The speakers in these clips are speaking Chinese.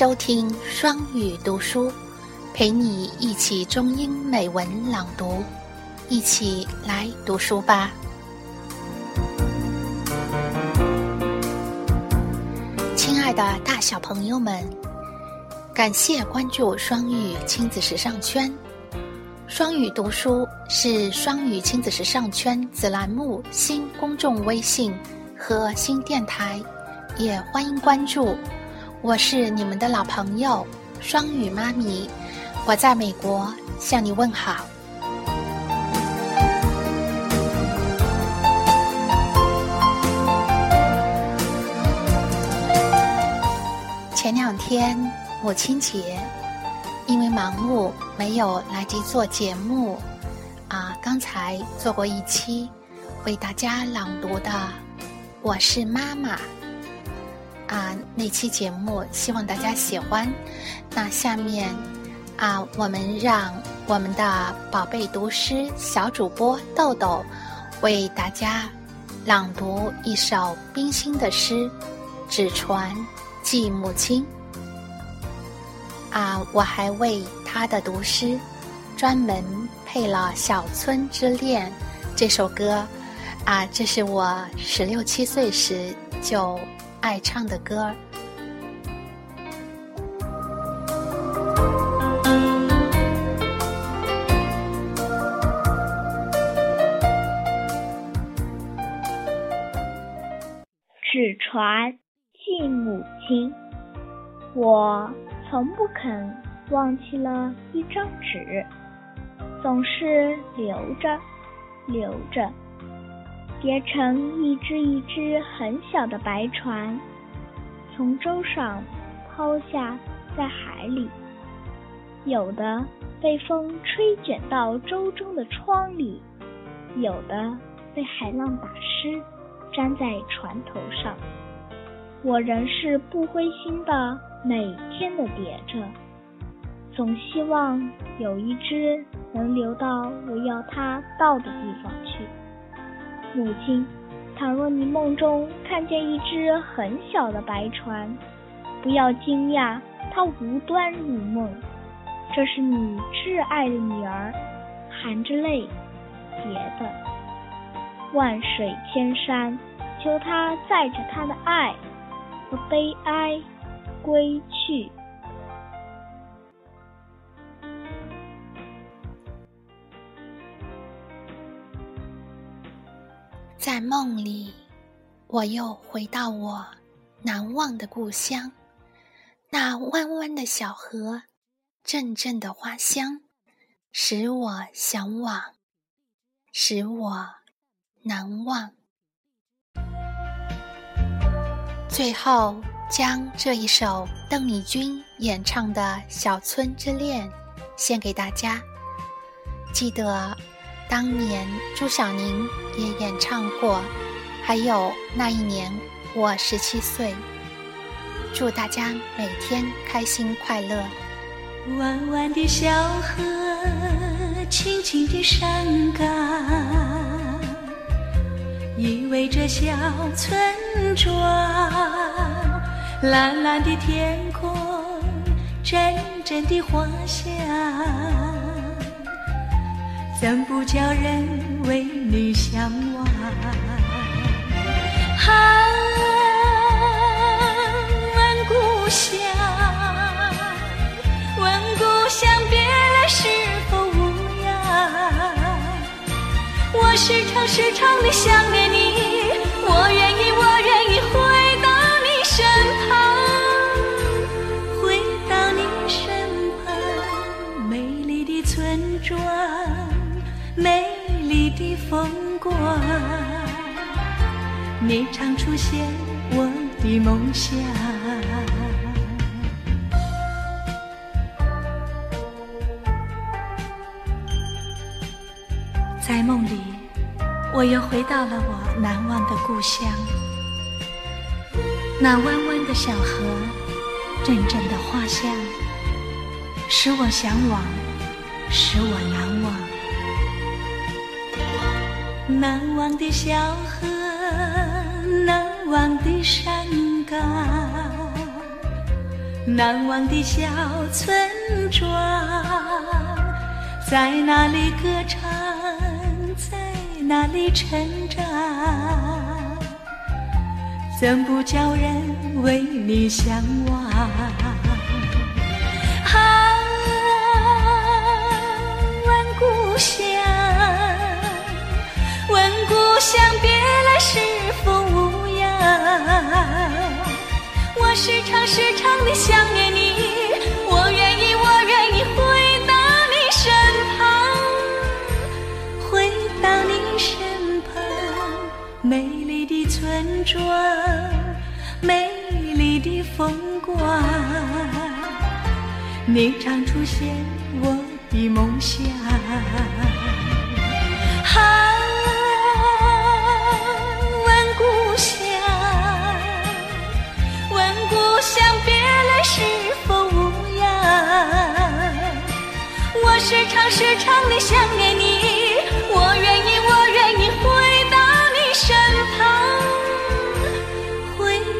收听双语读书，陪你一起中英美文朗读，一起来读书吧。亲爱的大小朋友们，感谢关注双语亲子时尚圈。双语读书是双语亲子时尚圈子栏目新公众微信和新电台，也欢迎关注。我是你们的老朋友双语妈咪，我在美国向你问好。前两天母亲节，因为忙碌没有来及做节目，啊，刚才做过一期为大家朗读的《我是妈妈》。啊，那期节目希望大家喜欢。那下面啊，我们让我们的宝贝读诗小主播豆豆为大家朗读一首冰心的诗《纸船寄母亲》。啊，我还为他的读诗专门配了《小村之恋》这首歌。啊，这是我十六七岁时就。爱唱的歌儿，纸船寄母亲。我从不肯忘记了一张纸，总是留着，留着。叠成一只一只很小的白船，从舟上抛下在海里，有的被风吹卷到舟中的窗里，有的被海浪打湿，粘在船头上。我仍是不灰心的，每天的叠着，总希望有一只能流到我要它到的地方去。母亲，倘若你梦中看见一只很小的白船，不要惊讶，它无端入梦，这是你挚爱的女儿含着泪叠的。万水千山，求他载着他的爱和悲哀归去。在梦里，我又回到我难忘的故乡，那弯弯的小河，阵阵的花香，使我向往，使我难忘。最后，将这一首邓丽君演唱的《小村之恋》献给大家，记得。当年朱晓宁也演唱过，还有那一年我十七岁。祝大家每天开心快乐。弯弯的小河，青青的山岗，依偎着小村庄。蓝蓝的天空，阵阵的花香。怎不叫人为你向往？啊，问故乡，问故乡，别来是否无恙？我时常时常的想念你，我愿意，我愿意回到你身旁，回到你身旁，美丽的村庄。美丽的风光，你常出现我的梦乡。在梦里，我又回到了我难忘的故乡。那弯弯的小河，阵阵的花香，使我向往，使我难忘。难忘的小河，难忘的山岗，难忘的小村庄，在哪里歌唱，在哪里成长，怎不叫人为你向往？想，别来是否无恙？我时常时常的想念你，我愿意，我愿意回到你身旁，回到你身旁。美丽的村庄，美丽的风光，你常出现我的梦乡。时常时常的想念你，我愿意，我愿意回到你身旁，回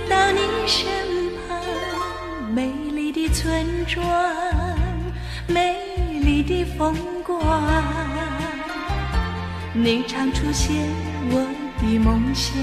到你身旁。美丽的村庄，美丽的风光，你常出现我的梦乡。